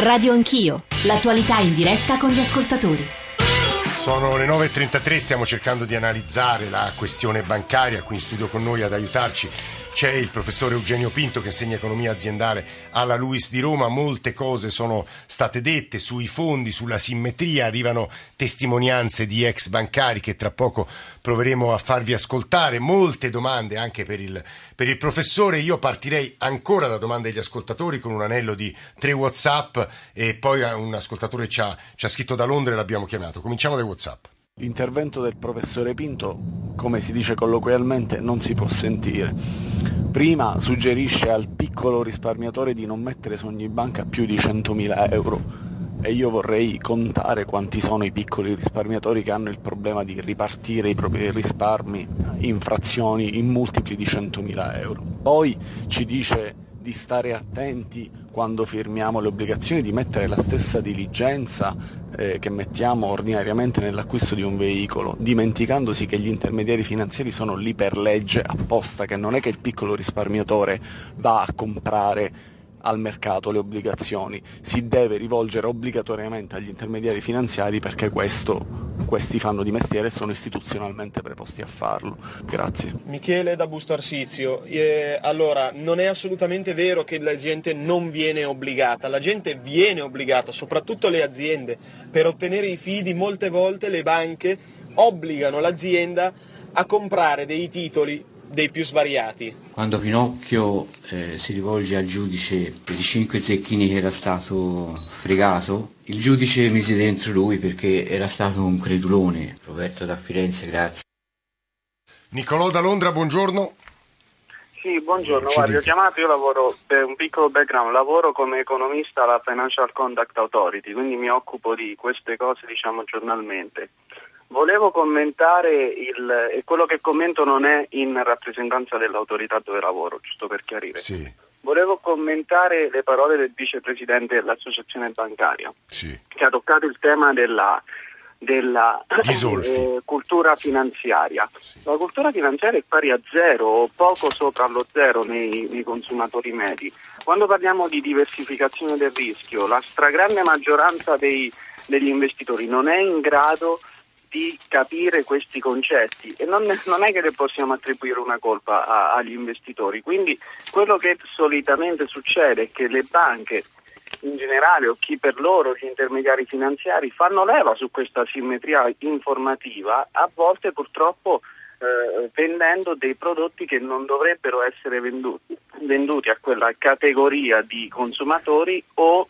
Radio Anch'io, l'attualità in diretta con gli ascoltatori. Sono le 9.33, stiamo cercando di analizzare la questione bancaria, qui in studio con noi ad aiutarci c'è il professore Eugenio Pinto che insegna economia aziendale alla Luis di Roma, molte cose sono state dette sui fondi, sulla simmetria, arrivano testimonianze di ex bancari che tra poco proveremo a farvi ascoltare, molte domande anche per il, per il professore, io partirei ancora da domande degli ascoltatori con un anello di tre Whatsapp e poi un ascoltatore ci ha, ci ha scritto da Londra e l'abbiamo chiamato, cominciamo dai Whatsapp. L'intervento del professore Pinto, come si dice colloquialmente, non si può sentire. Prima suggerisce al piccolo risparmiatore di non mettere su ogni banca più di 100.000 euro e io vorrei contare quanti sono i piccoli risparmiatori che hanno il problema di ripartire i propri risparmi in frazioni in multipli di 100.000 euro. Poi ci dice di stare attenti quando firmiamo le obbligazioni, di mettere la stessa diligenza eh, che mettiamo ordinariamente nell'acquisto di un veicolo, dimenticandosi che gli intermediari finanziari sono lì per legge apposta, che non è che il piccolo risparmiatore va a comprare al mercato le obbligazioni, si deve rivolgere obbligatoriamente agli intermediari finanziari perché questo, questi fanno di mestiere e sono istituzionalmente preposti a farlo. Grazie. Michele da Busto Arsizio. Eh, allora, non è assolutamente vero che la gente non viene obbligata, la gente viene obbligata, soprattutto le aziende. Per ottenere i fidi molte volte le banche obbligano l'azienda a comprare dei titoli dei più svariati. Quando Pinocchio eh, si rivolge al giudice per i cinque zecchini che era stato fregato, il giudice mise dentro lui perché era stato un credulone. Roberto da Firenze, grazie. Nicolò da Londra, buongiorno. Sì, buongiorno, guarda, ho chiamato, io lavoro per un piccolo background, lavoro come economista alla Financial Conduct Authority, quindi mi occupo di queste cose diciamo giornalmente. Volevo commentare il, e quello che commento non è in rappresentanza dell'autorità dove lavoro, giusto per chiarire. Sì. Volevo commentare le parole del vicepresidente dell'associazione bancaria, Sì. che ha toccato il tema della, della eh, cultura finanziaria. La cultura finanziaria è pari a zero o poco sopra lo zero nei, nei consumatori medi. Quando parliamo di diversificazione del rischio, la stragrande maggioranza dei- degli investitori non è in grado di capire questi concetti e non, non è che le possiamo attribuire una colpa a- agli investitori. Quindi quello che solitamente succede è che le banche in generale o chi per loro, gli intermediari finanziari, fanno leva su questa simmetria informativa, a volte purtroppo eh, vendendo dei prodotti che non dovrebbero essere venduti, venduti a quella categoria di consumatori o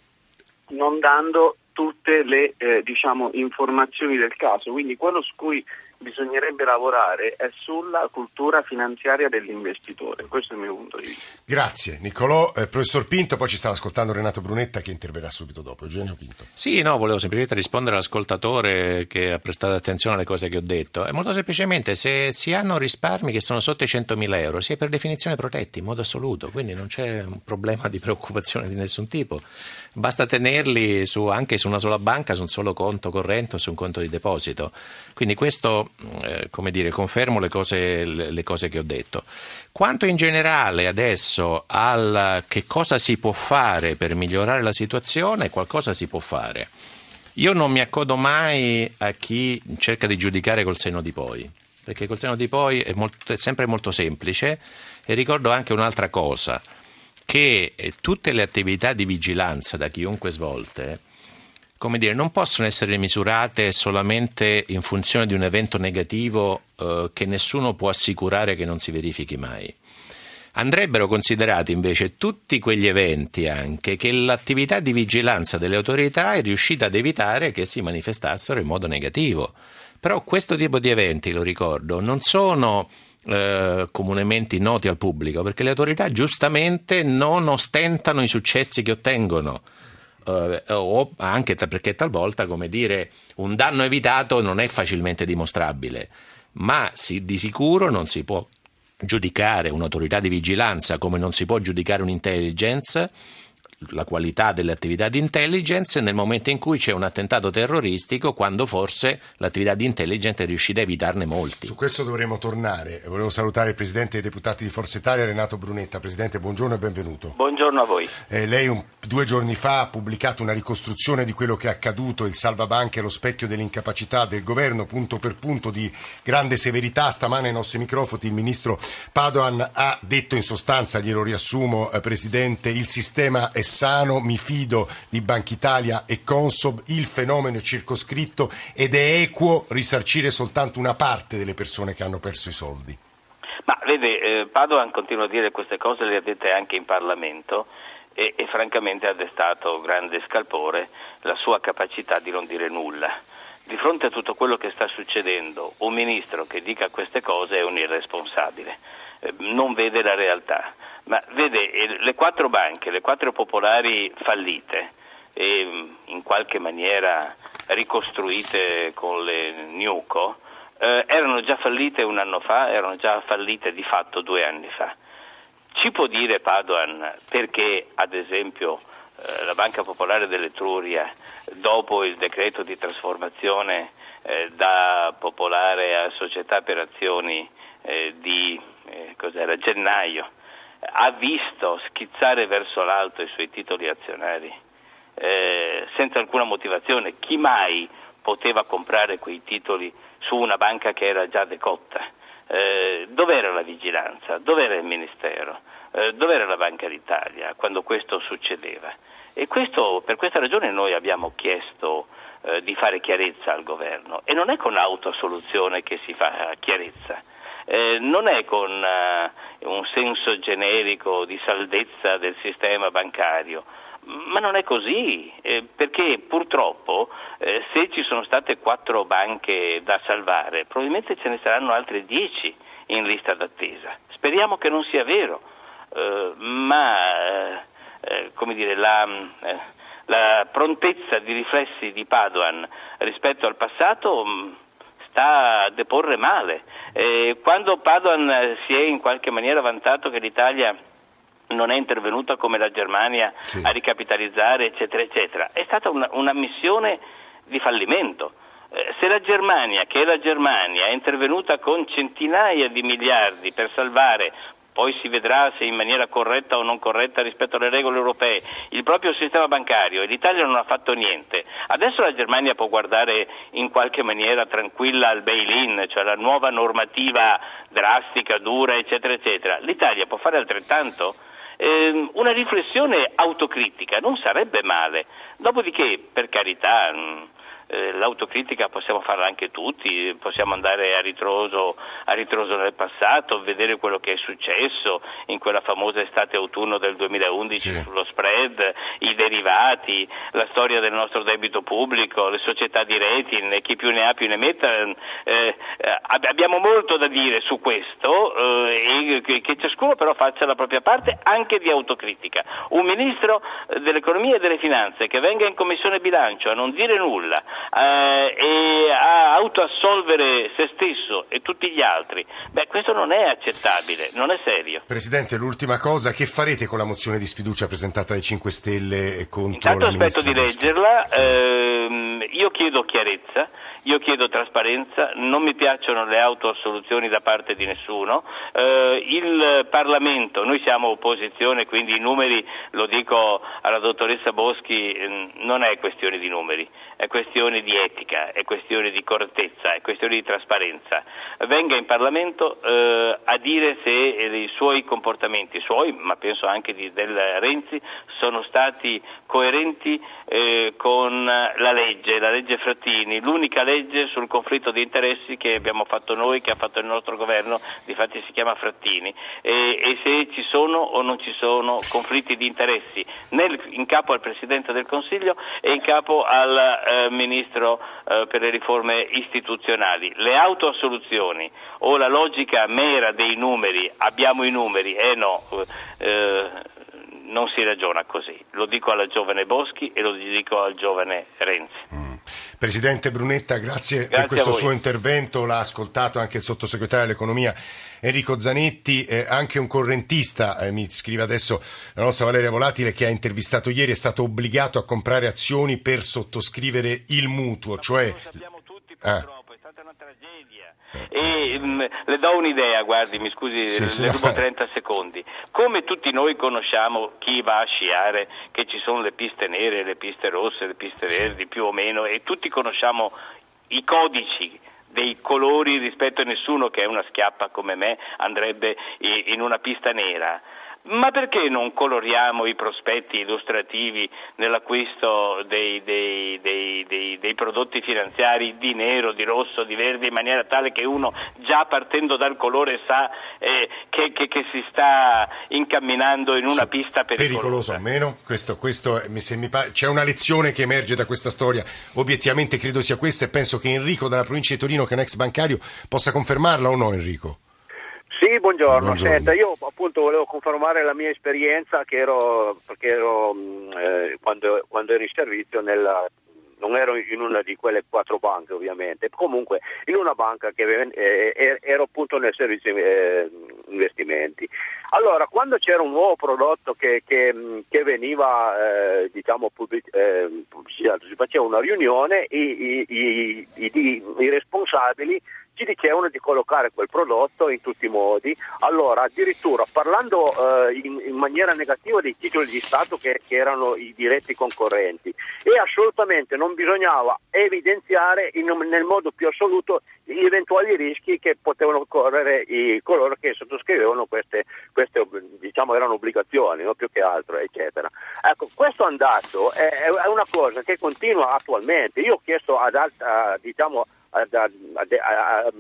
non dando tutte le eh, diciamo, informazioni del caso. Quindi quello su cui bisognerebbe lavorare è sulla cultura finanziaria dell'investitore. Questo è il mio punto di vista. Grazie Nicolò. Eh, professor Pinto, poi ci stava ascoltando Renato Brunetta che interverrà subito dopo. Eugenio Pinto. Sì, no, volevo semplicemente rispondere all'ascoltatore che ha prestato attenzione alle cose che ho detto. È molto semplicemente, se si hanno risparmi che sono sotto i 100.000 euro, si è per definizione protetti in modo assoluto, quindi non c'è un problema di preoccupazione di nessun tipo. Basta tenerli su- anche su una sola banca, su un solo conto corrente o su un conto di deposito. Quindi questo, eh, come dire, confermo le cose, le cose che ho detto. Quanto in generale adesso al che cosa si può fare per migliorare la situazione, qualcosa si può fare. Io non mi accodo mai a chi cerca di giudicare col senno di poi, perché col senno di poi è, molto- è sempre molto semplice e ricordo anche un'altra cosa, che eh, tutte le attività di vigilanza da chiunque svolte, come dire, non possono essere misurate solamente in funzione di un evento negativo eh, che nessuno può assicurare che non si verifichi mai. Andrebbero considerati invece tutti quegli eventi anche che l'attività di vigilanza delle autorità è riuscita ad evitare che si manifestassero in modo negativo. Però questo tipo di eventi, lo ricordo, non sono eh, comunemente noti al pubblico perché le autorità giustamente non ostentano i successi che ottengono. Eh, o anche perché talvolta, come dire, un danno evitato non è facilmente dimostrabile, ma si- di sicuro non si può giudicare un'autorità di vigilanza come non si può giudicare un'intelligence la qualità delle attività di intelligence nel momento in cui c'è un attentato terroristico, quando forse l'attività di intelligence è riuscita a evitarne molti. Su questo dovremo tornare. Volevo salutare il Presidente dei Deputati di Forza Italia, Renato Brunetta. Presidente, buongiorno e benvenuto. Buongiorno a voi. Eh, lei un, due giorni fa ha pubblicato una ricostruzione di quello che è accaduto, il salvabanche, lo specchio dell'incapacità del governo, punto per punto di grande severità. Stamane ai nostri microfoni il Ministro Padoan ha detto in sostanza, glielo riassumo eh, Presidente, il sistema è sano, mi fido di Banca Italia e Consob, il fenomeno è circoscritto ed è equo risarcire soltanto una parte delle persone che hanno perso i soldi. Ma vede, eh, Padoan continua a dire queste cose, le ha dette anche in Parlamento e, e francamente ha destato grande scalpore la sua capacità di non dire nulla. Di fronte a tutto quello che sta succedendo, un ministro che dica queste cose è un irresponsabile, eh, non vede la realtà. Ma vede, eh, le quattro banche, le quattro popolari fallite e mm, in qualche maniera ricostruite con le Nuco, eh, erano già fallite un anno fa, erano già fallite di fatto due anni fa. Ci può dire Padoan perché, ad esempio, eh, la Banca Popolare dell'Etruria, dopo il decreto di trasformazione eh, da popolare a società per azioni eh, di gennaio, ha visto schizzare verso l'alto i suoi titoli azionari eh, senza alcuna motivazione. Chi mai poteva comprare quei titoli su una banca che era già decotta? Eh, dov'era la vigilanza? Dov'era il Ministero? Eh, dov'era la Banca d'Italia quando questo succedeva? E questo, per questa ragione noi abbiamo chiesto eh, di fare chiarezza al governo e non è con autosoluzione che si fa chiarezza. Eh, non è con eh, un senso generico di saldezza del sistema bancario, ma non è così, eh, perché purtroppo eh, se ci sono state quattro banche da salvare, probabilmente ce ne saranno altre dieci in lista d'attesa. Speriamo che non sia vero, eh, ma eh, come dire, la, eh, la, prontezza di riflessi di Padoan rispetto al passato mh, mm, sta a deporre male. quando Padoan si è in qualche maniera vantato che l'Italia non è intervenuta come la Germania sì. a ricapitalizzare, eccetera, eccetera. È stata una, una missione di fallimento. Eh, se la Germania, che è la Germania, è intervenuta con centinaia di miliardi per salvare poi si vedrà se in maniera corretta o non corretta rispetto alle regole europee, il proprio sistema bancario e l'Italia non ha fatto niente. Adesso la Germania può guardare in qualche maniera tranquilla al bail-in, cioè la nuova normativa drastica, dura, eccetera, eccetera. L'Italia può fare altrettanto? eh, una riflessione autocritica non sarebbe male. Dopodiché, per carità, mm, eh, l'autocritica possiamo farla anche tutti, possiamo andare a ritroso, a ritroso, nel passato, vedere quello che è successo in quella famosa estate-autunno del 2011 sì. sullo spread, i derivati, la storia del nostro debito pubblico, le società di rating, chi più ne ha più ne metta. Eh, eh abbiamo molto da dire su questo eh, e che, che ciascuno però faccia la propria parte anche di autocritica. Un ministro dell'economia e delle finanze che venga in commissione bilancio a non dire nulla, eh, e a autoassolvere se stesso e tutti gli altri, beh questo non è accettabile, non è serio. Presidente, l'ultima cosa, che farete con la mozione di sfiducia presentata dai 5 Stelle contro Intanto la aspetto di leggerla, sì. ehm, io chiedo chiarezza, io chiedo trasparenza, non mi piacciono le autoassoluzioni da parte di nessuno, eh, il Parlamento, noi siamo opposizione, quindi i numeri, lo dico alla dottoressa Boschi, eh, non è questione di numeri, è questione di etica, è questione di correttezza, è questione di trasparenza. Venga in Parlamento eh, a dire se i suoi comportamenti, suoi, ma penso anche di, del Renzi, sono stati coerenti eh, con la legge, la legge Frattini, l'unica legge sul conflitto di interessi che abbiamo fatto noi, che ha fatto il nostro governo, difatti si chiama Frattini, e, e se ci sono o non ci sono conflitti di interessi nel, in capo al Presidente del Consiglio e in capo al eh, Ministro eh, per le riforme istituzionali. Le autoassoluzioni o la logica mera dei numeri, abbiamo i numeri, eh no, eh, non si ragiona così. Lo dico alla giovane Boschi e lo dico al giovane Renzi. Presidente Brunetta, grazie, Grazie per questo suo intervento, l'ha ascoltato anche il sottosegretario all'economia Enrico Zanetti, eh, anche un correntista, eh, mi scrive adesso la nostra Valeria Volatile che ha intervistato ieri, è stato obbligato a comprare azioni per sottoscrivere il mutuo, cioè... Ah. Stata una tragedia. E mm, le do un'idea, guardi, mi scusi, Sì, le rubo 30 secondi. Come tutti noi conosciamo chi va a sciare, che ci sono le piste nere, le piste rosse, le piste verdi, più o meno, e tutti conosciamo i codici dei colori rispetto a nessuno che è una schiappa come me andrebbe in una pista nera. Ma perché non coloriamo i prospetti illustrativi nell'acquisto dei, dei- dei- dei- dei prodotti finanziari di nero, di rosso, di verde in maniera tale che uno già partendo dal colore sa eh, che, che- che si sta incamminando in una Sì, pista pericoloso pericolosa? o meno? Questo, questo, mi- se mi pare- c'è una lezione che emerge da questa storia, obiettivamente credo sia questa e penso che Enrico dalla provincia di Torino, che è un ex bancario, possa confermarla o no Enrico? Sì, buongiorno. Buongiorno. Senta, io appunto volevo confermare la mia esperienza che ero, perché ero mh, eh, quando, quando ero in servizio nella, non ero in una di quelle quattro banche ovviamente, comunque in una banca che aveva- eh, er- ero appunto nel servizio eh, investimenti. Allora, quando c'era un nuovo prodotto che, che, mh, che veniva eh, diciamo pubblic- eh, pubblicizzato, si faceva una riunione, i- i- i- i responsabili ci dicevano di collocare quel prodotto in tutti i modi. Allora, addirittura parlando eh, in, in maniera negativa dei titoli di Stato che, che erano i diretti concorrenti e assolutamente non bisognava evidenziare in- nel modo più assoluto gli eventuali rischi che potevano correre i, coloro che sottoscrivevano queste, queste diciamo erano obbligazioni, no? più che altro, eccetera. Ecco, questo andato è, è una cosa che continua attualmente. Io ho chiesto ad alta, diciamo, a, a- a- a-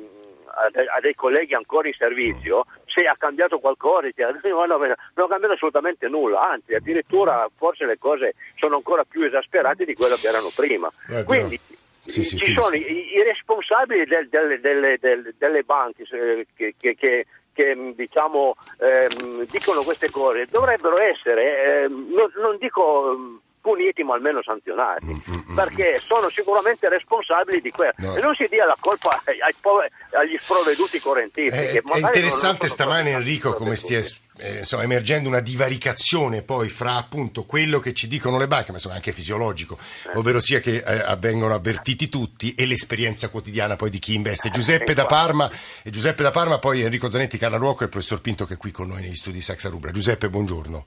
a de- a dei colleghi ancora in servizio se ha cambiato qualcosa, dice, "No, no, non ha cambiato assolutamente nulla, anzi addirittura forse le cose sono ancora più esasperate di quello che erano prima. Guarda, Quindi sì, sì, ci sono i, i responsabili del- delle, delle- del- delle banche eh, che, che- che- che, diciamo, ehm, dicono queste cose, dovrebbero essere, ehm, non, non dico puniti ma almeno sanzionati, perché sono sicuramente responsabili di questo. Mm, No. E non si dia la colpa ai, ai poveri- agli sprovveduti correntisti. È, che è non- interessante stamane Enrico come stia eh, insomma, emergendo una divaricazione poi fra appunto quello che ci dicono le banche, ma insomma anche fisiologico, ovvero sia che eh, avvengono avvertiti tutti e l'esperienza quotidiana poi di chi investe. Giuseppe da Parma e Giuseppe da Parma, poi Enrico Zanetti, Carla Ruocco e il professor Pinto che è qui con noi negli studi di Saxa Rubra. Giuseppe, buongiorno.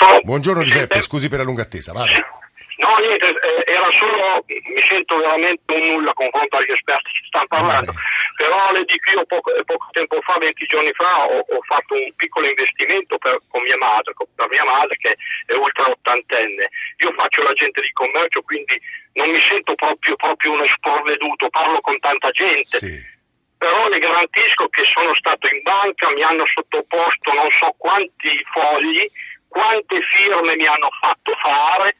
Pronto? Buongiorno Mi Giuseppe, sente? scusi per la lunga attesa, vada. No, niente, eh, era solo, mi sento veramente un nulla confronto agli esperti che stanno parlando, Vai. però le dico io poco, poco tempo fa, 20 giorni fa, ho, ho fatto un piccolo investimento per, con mia madre, con- per mia madre che è ultra ottantenne. Io faccio l'agente di commercio, quindi non mi sento proprio, proprio uno sprovveduto, parlo con tanta gente. Sì. però le garantisco che sono stato in banca, mi hanno sottoposto non so quanti fogli, quante firme mi hanno fatto fare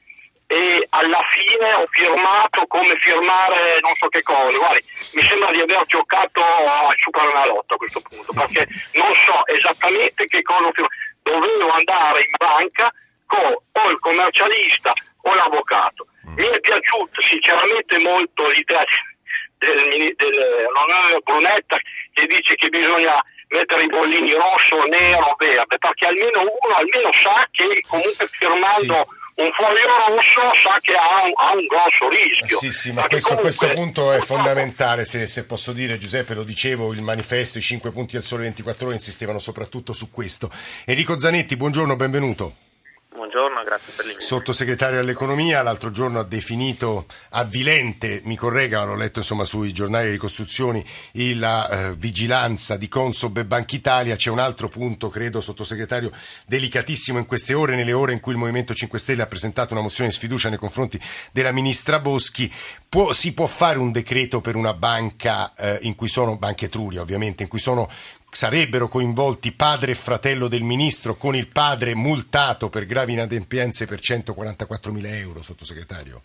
e alla fine ho firmato come firmare non so che cosa. Guardi, mi sembra di aver giocato al Superenalotto a questo punto, perché non so esattamente che cosa ho firmato. Dovevo andare in banca con o il commercialista o l'avvocato. Mi è piaciuta sinceramente molto l'idea del, mini- del l'onorevole Brunetta che dice che bisogna mettere i bollini rosso, nero, verde, perché almeno uno almeno sa che comunque firmando un foglio rosso sa che ha un, ha un grosso rischio. Sì, sì, ma questo, questo comunque- punto è fondamentale, se, se posso dire Giuseppe, lo dicevo, il manifesto, i cinque punti del Sole 24 ore insistevano soprattutto su questo. Enrico Zanetti, buongiorno, benvenuto. Buongiorno, grazie per l'invito. Sottosegretario all'economia, l'altro giorno ha definito avvilente, mi corregga, l'ho letto insomma sui giornali di ricostruzioni, la eh, vigilanza di Consob e Banca Italia. C'è un altro punto, credo, sottosegretario, delicatissimo in queste ore, nelle ore in cui il Movimento 5 Stelle ha presentato una mozione di sfiducia nei confronti della ministra Boschi. Può- si può fare un decreto per una banca eh, in cui sono, banche Etruria ovviamente, in cui sono sarebbero coinvolti padre e fratello del ministro con il padre multato per gravi inadempienze per 144 mila euro, sottosegretario?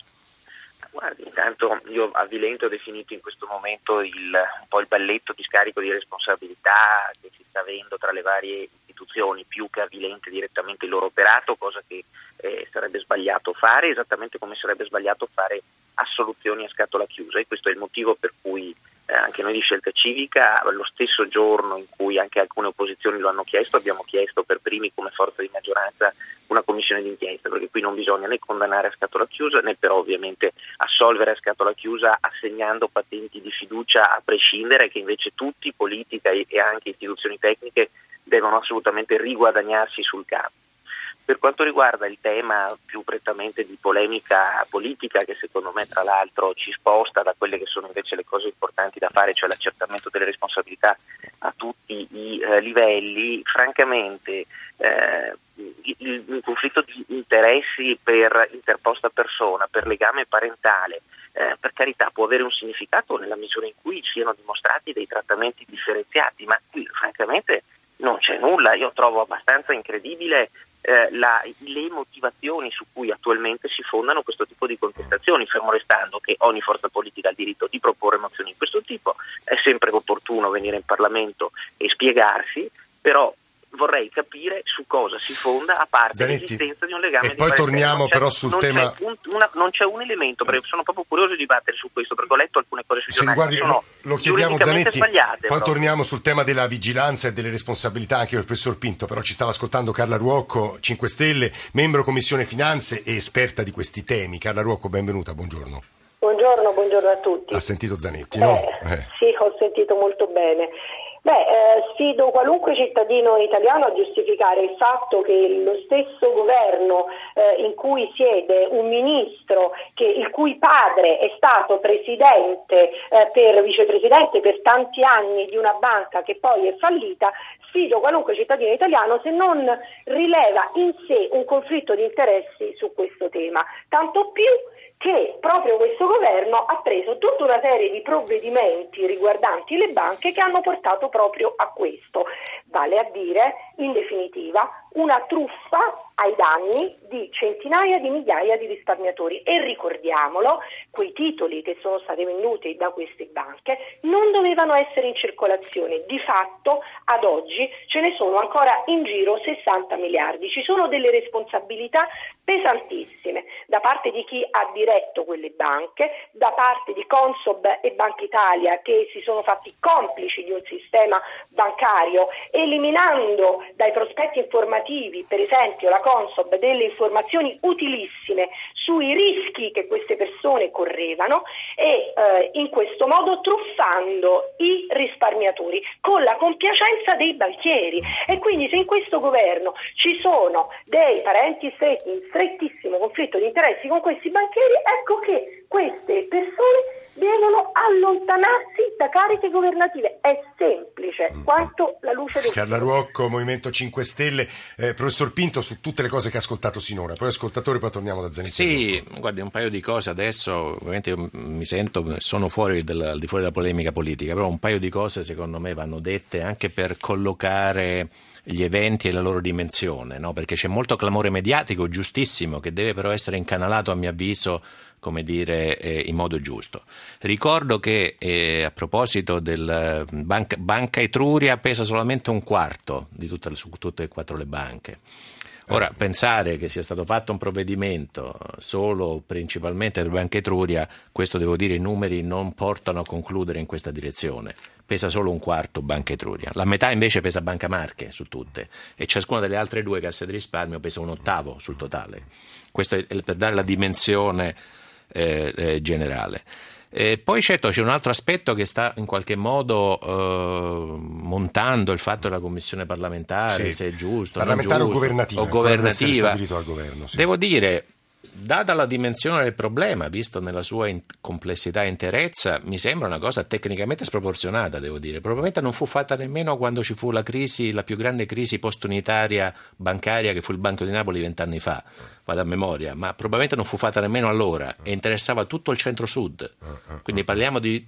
Guardi, intanto io a Vilento ho definito in questo momento il, un po' il balletto di scarico di responsabilità che si sta avendo tra le varie istituzioni, più che a Vilente direttamente il loro operato, cosa che eh, sarebbe sbagliato fare, esattamente come sarebbe sbagliato fare assoluzioni a scatola chiusa e questo è il motivo per cui eh, anche noi di Scelta Civica, lo stesso giorno in cui anche alcune opposizioni lo hanno chiesto, abbiamo chiesto per primi come forza di maggioranza una commissione d'inchiesta, perché qui non bisogna né condannare a scatola chiusa né però ovviamente assolvere a scatola chiusa assegnando patenti di fiducia a prescindere che invece tutti, politica e anche istituzioni tecniche, devono assolutamente riguadagnarsi sul campo. Per quanto riguarda il tema più prettamente di polemica politica, che secondo me tra l'altro ci sposta da quelle che sono invece le cose importanti da fare, cioè l'accertamento delle responsabilità a tutti i eh, livelli, francamente eh, il, il, conflitto di interessi per interposta persona, per legame parentale, eh, per carità può avere un significato nella misura in cui siano dimostrati dei trattamenti differenziati, ma qui francamente non c'è nulla. Io trovo abbastanza incredibile eh, la, le motivazioni su cui attualmente si fondano questo tipo di contestazioni, fermo restando che ogni forza politica ha il diritto di proporre mozioni di questo tipo, è sempre opportuno venire in Parlamento e spiegarsi, però vorrei capire su cosa si fonda a parte Zanetti. l'esistenza di un legame e poi torniamo però sul non tema c'è un, una, non c'è un elemento perché sono proprio curioso di dibattere su questo perché ho letto alcune cose sui giornali guardi, sono lo chiediamo Zanetti poi però. torniamo sul tema della vigilanza e delle responsabilità anche per il professor Pinto però ci stava ascoltando Carla Ruocco 5 Stelle membro Commissione Finanze e esperta di questi temi Carla Ruocco benvenuta buongiorno Buongiorno, buongiorno a tutti. Ha sentito Zanetti, eh, no? Eh. Sì, ho sentito molto bene. Beh, eh, sfido qualunque cittadino italiano a giustificare il fatto che lo stesso governo eh, in cui siede un ministro che, il cui padre è stato presidente eh, per vicepresidente per tanti anni di una banca che poi è fallita, sfido qualunque cittadino italiano se non rileva in sé un conflitto di interessi su questo tema. Tanto più che proprio questo governo ha preso tutta una serie di provvedimenti riguardanti le banche che hanno portato proprio a questo, vale a dire, in definitiva, una truffa ai danni di centinaia di migliaia di risparmiatori. E ricordiamolo, quei titoli che sono stati venduti da queste banche non dovevano essere in circolazione, di fatto ad oggi ce ne sono ancora in giro 60 miliardi, ci sono delle responsabilità pesantissime da parte di chi ha diretto quelle banche, da parte di Consob e Banca Italia che si sono fatti complici di un sistema bancario eliminando dai prospetti informativi per esempio la Consob delle informazioni utilissime sui rischi che queste persone correvano e eh, in questo modo truffando i risparmiatori con la compiacenza dei banchieri. E quindi se in questo governo ci sono dei parenti stretti in strettissimo conflitto di interessi con questi banchieri, ecco che queste persone devono allontanarsi da cariche governative. È semplice mm. quanto la luce del Carla Ruocco, Movimento 5 Stelle. Eh, professor Pinto, su tutte le cose che ha ascoltato sinora. Poi ascoltatori, poi torniamo da Zanetti. Sì, guardi, un paio di cose adesso, ovviamente mi sento, sono fuori del, al di fuori della polemica politica, però un paio di cose secondo me vanno dette anche per collocare gli eventi e la loro dimensione, no? perché c'è molto clamore mediatico, giustissimo, che deve però essere incanalato a mio avviso come dire, eh, in modo giusto. Ricordo che eh, a proposito del eh, banca, banca, Etruria pesa solamente un quarto di tutte, su tutte e quattro le banche. Ora, pensare che sia stato fatto un provvedimento solo principalmente per Banca Etruria, questo devo dire i numeri non portano a concludere in questa direzione. Pesa solo un quarto Banca Etruria, la metà invece pesa Banca Marche su tutte e ciascuna delle altre due casse di risparmio pesa un ottavo sul totale. Questo è per dare la dimensione eh, eh, generale. E poi certo c'è un altro aspetto che sta in qualche modo eh, montando il fatto della commissione parlamentare, sì. se è giusto, parlamentare giusto, o governativa. O governativa. Governo, sì. Devo dire, data la dimensione del problema, visto nella sua in- complessità e interezza, mi sembra una cosa tecnicamente sproporzionata, devo dire. Probabilmente non fu fatta nemmeno quando ci fu la crisi, la più grande crisi post-unitaria bancaria che fu il Banco di Napoli vent'anni fa, vado a memoria, ma probabilmente non fu fatta nemmeno allora e interessava tutto il centro-sud. Quindi parliamo di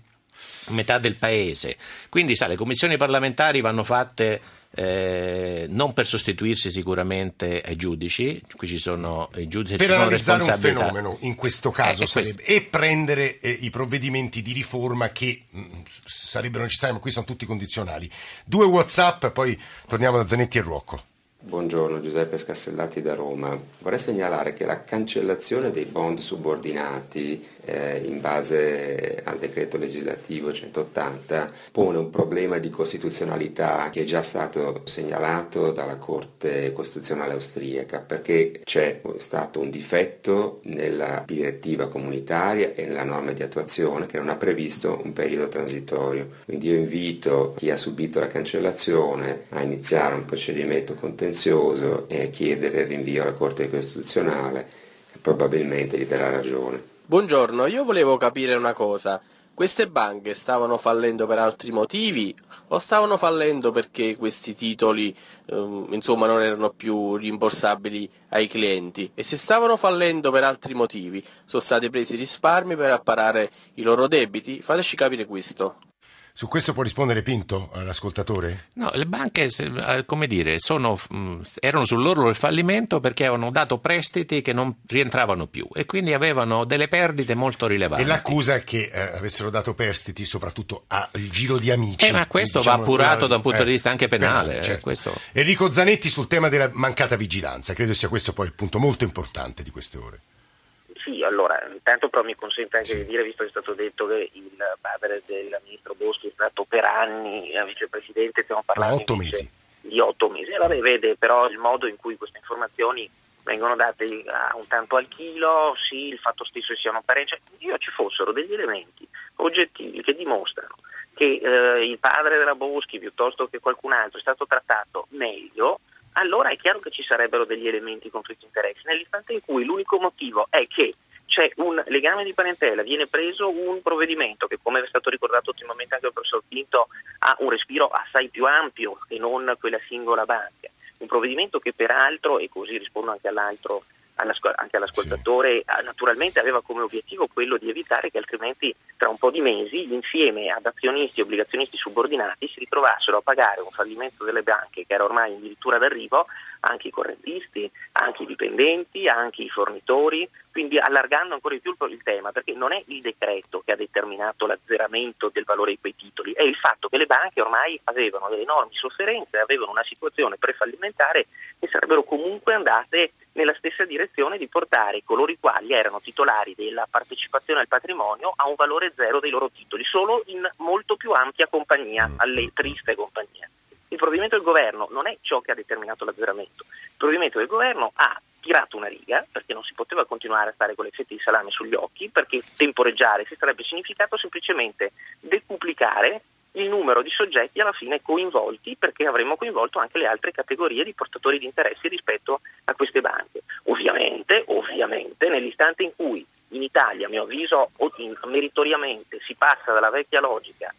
metà del paese. Quindi, sa, le commissioni parlamentari vanno fatte eh, non per sostituirsi sicuramente ai giudici, qui ci sono i giudici per analizzare un fenomeno in questo caso eh, sarebbe, e prendere eh, i provvedimenti di riforma che mh, mm, sarebbero necessari, ma qui sono tutti condizionali. Due WhatsApp, poi torniamo da Zanetti e Ruocco. Buongiorno Giuseppe Scassellati da Roma. Vorrei segnalare che la cancellazione dei bond subordinati eh, in base al decreto legislativo 180 pone un problema di costituzionalità che è già stato segnalato dalla Corte Costituzionale austriaca perché c'è stato un difetto nella direttiva comunitaria e nella norma di attuazione che non ha previsto un periodo transitorio. Quindi io invito chi ha subito la cancellazione a iniziare un procedimento contenzioso silenzioso e chiedere il rinvio alla Corte Costituzionale che probabilmente gli darà ragione. Buongiorno, io volevo capire una cosa. Queste banche stavano fallendo per altri motivi o stavano fallendo perché questi titoli ehm, insomma, non erano più rimborsabili ai clienti? E se stavano fallendo per altri motivi, sono stati presi risparmi per apparare i loro debiti? Fateci capire questo. Su questo può rispondere Pinto all'ascoltatore? No, le banche, eh, come dire, sono, mm, erano sull'orlo del fallimento perché avevano dato prestiti che non rientravano più e quindi avevano delle perdite molto rilevanti. E l'accusa è che eh, avessero dato prestiti soprattutto al giro di amici. Eh, ma questo diciamo, va appurato da un punto eh, di vista anche penale. penale certo. questo... Enrico Zanetti sul tema della mancata vigilanza, credo sia questo poi il punto molto importante di queste ore. Sì, allora, intanto però mi consente anche sì. di dire, visto che è stato detto che il padre del ministro Boschi è stato per anni vicepresidente, stiamo parlando otto mesi. di otto mesi. Allora, vede però il modo in cui queste informazioni vengono date a un tanto al chilo, sì, il fatto stesso che siano parenti, cioè, io ci fossero degli elementi oggettivi che dimostrano che eh, il padre della Boschi piuttosto che qualcun altro è stato trattato meglio, allora è chiaro che ci sarebbero degli elementi di conflitto di interessi. Nell'istante in cui l'unico motivo è che c'è un legame di parentela, viene preso un provvedimento che, come è stato ricordato ultimamente anche dal professor Pinto, ha un respiro assai più ampio che non quella singola banca. Un provvedimento che peraltro, e così rispondo anche all'altro anche all'ascoltatore, sì. naturalmente aveva come obiettivo quello di evitare che altrimenti tra un po' di mesi insieme ad azionisti e obbligazionisti subordinati si ritrovassero a pagare un fallimento delle banche che era ormai addirittura d'arrivo anche i correntisti, anche i dipendenti, anche i fornitori, quindi allargando ancora di più il tema, perché non è il decreto che ha determinato l'azzeramento del valore di quei titoli, è il fatto che le banche ormai avevano delle enormi sofferenze, avevano una situazione prefallimentare e sarebbero comunque andate nella stessa direzione di portare coloro i quali erano titolari della partecipazione al patrimonio a un valore zero dei loro titoli, solo in molto più ampia compagnia, alle triste compagnie. Il provvedimento del governo non è ciò che ha determinato l'azzeramento. Il provvedimento del governo ha tirato una riga perché non si poteva continuare a stare con le fette di salame sugli occhi, perché temporeggiare si sarebbe significato semplicemente decuplicare il numero di soggetti alla fine coinvolti perché avremmo coinvolto anche le altre categorie di portatori di interessi rispetto a queste banche. Ovviamente, ovviamente nell'istante in cui in Italia, a mio avviso, meritoriamente si passa dalla vecchia logica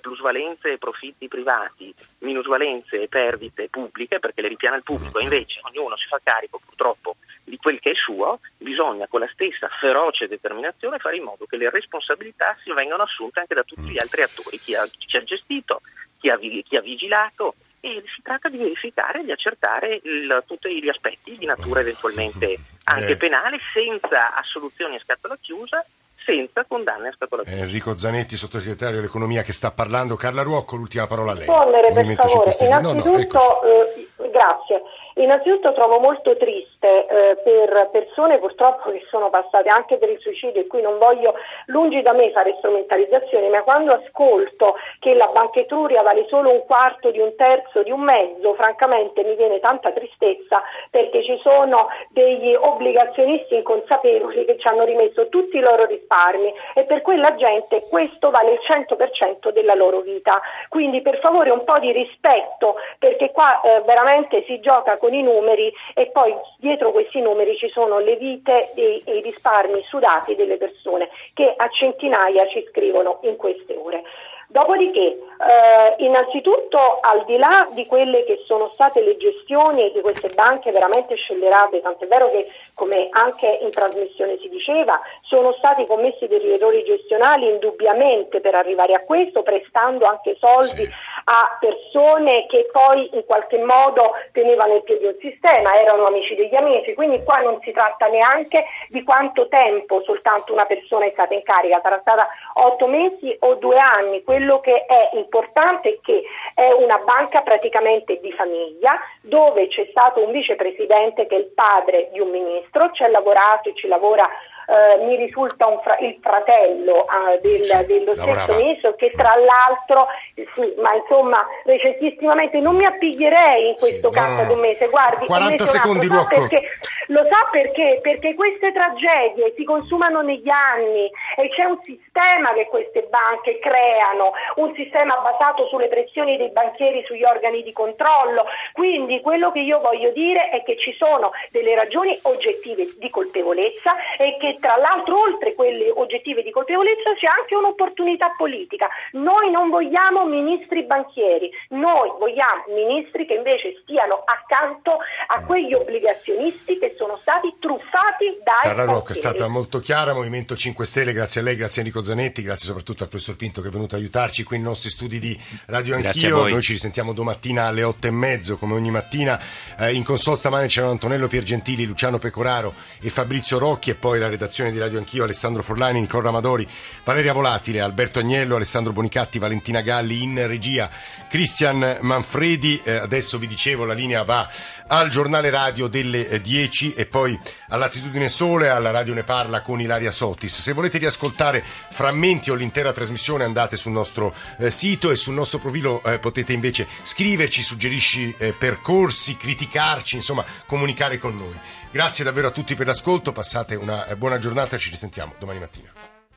plusvalenze e profitti privati, minusvalenze e perdite pubbliche, perché le ripiana il pubblico, e invece ognuno si fa carico purtroppo di quel che è suo, bisogna con la stessa feroce determinazione fare in modo che le responsabilità si vengano assunte anche da tutti gli altri attori, chi ha, chi ha gestito, chi ha, chi ha vigilato e si tratta di verificare e di accertare il, tutti gli aspetti di natura eventualmente anche eh. penale senza assoluzioni a scatola chiusa senza condanne a scatola chiusa. Enrico Zanetti, sottosegretario dell'economia che sta parlando. Carla Ruocco, l'ultima parola a lei. Rispondere per favore. Innanzitutto, no, no, eh, grazie. Innanzitutto trovo molto triste eh, per persone purtroppo che sono passate anche per il suicidio e qui non voglio lungi da me fare strumentalizzazioni, ma quando ascolto che la Banca Etruria vale solo un quarto di un terzo di un mezzo, francamente mi viene tanta tristezza perché ci sono degli obbligazionisti inconsapevoli che ci hanno rimesso tutti i loro risparmi e per quella gente questo vale il 100% della loro vita. Quindi per favore un po' di rispetto perché qua eh, veramente si gioca con i numeri e poi dietro questi numeri ci sono le vite e, e i risparmi sudati delle persone che a centinaia ci scrivono in queste ore. Dopodiché, eh, innanzitutto, al di là di quelle che sono state le gestioni di queste banche veramente scellerate, tant'è vero che come anche in trasmissione si diceva, sono stati commessi degli errori gestionali indubbiamente per arrivare a questo, prestando anche soldi sì. a persone che poi in qualche modo tenevano in piedi un sistema, erano amici degli amici, quindi qua non si tratta neanche di quanto tempo soltanto una persona è stata in carica, sarà stata otto mesi o due anni, quello che è importante è che è una banca praticamente di famiglia dove c'è stato un vicepresidente che è il padre di un ministro, ci ha lavorato e ci lavora eh, mi risulta fra- il fratello eh, del, sì, dello stesso ministro che tra l'altro, sì, ma insomma recentissimamente non mi appiglierei in questo sì, caso no, un mese, guardi, 40 secondi sa, perché, lo sa perché? Perché queste tragedie si consumano negli anni e c'è un sistema che queste banche creano, un sistema basato sulle pressioni dei banchieri sugli organi di controllo, quindi quello che io voglio dire è che ci sono delle ragioni oggettive di colpevolezza e che tra l'altro oltre quelle oggettive di colpevolezza c'è anche un'opportunità politica. Noi non vogliamo ministri banchieri, noi vogliamo ministri che invece stiano accanto a quegli obbligazionisti che sono stati truffati dai Carla Rocca è stata molto chiara, Movimento 5 Stelle, grazie a lei, grazie a Nico Zanetti, grazie soprattutto al professor Pinto che è venuto a aiutarci qui nei nostri studi di Radio Anch'io. Noi ci risentiamo domattina alle otto e mezzo come ogni mattina. Eh, in console stamane c'erano Antonello Piergentili, Luciano Pecoraro e Fabrizio Rocchi e poi la redazione di Radio Anch'io, Alessandro Forlani, Nicola Ramadori, Valeria Volatile, Alberto Agnello, Alessandro Bonicatti, Valentina Galli in regia, Cristian Manfredi. Eh, adesso vi dicevo la linea va al giornale radio delle 10 eh, e poi all'Attitudine Sole, alla Radio Ne Parla con Ilaria Sotis. Se volete riascoltare frammenti o l'intera trasmissione andate sul nostro eh, sito e sul nostro profilo eh, potete invece scriverci, suggerisci eh, percorsi, criticarci, insomma comunicare con noi. Grazie davvero a tutti per l'ascolto, passate una eh, buona giornata, ci risentiamo domani mattina.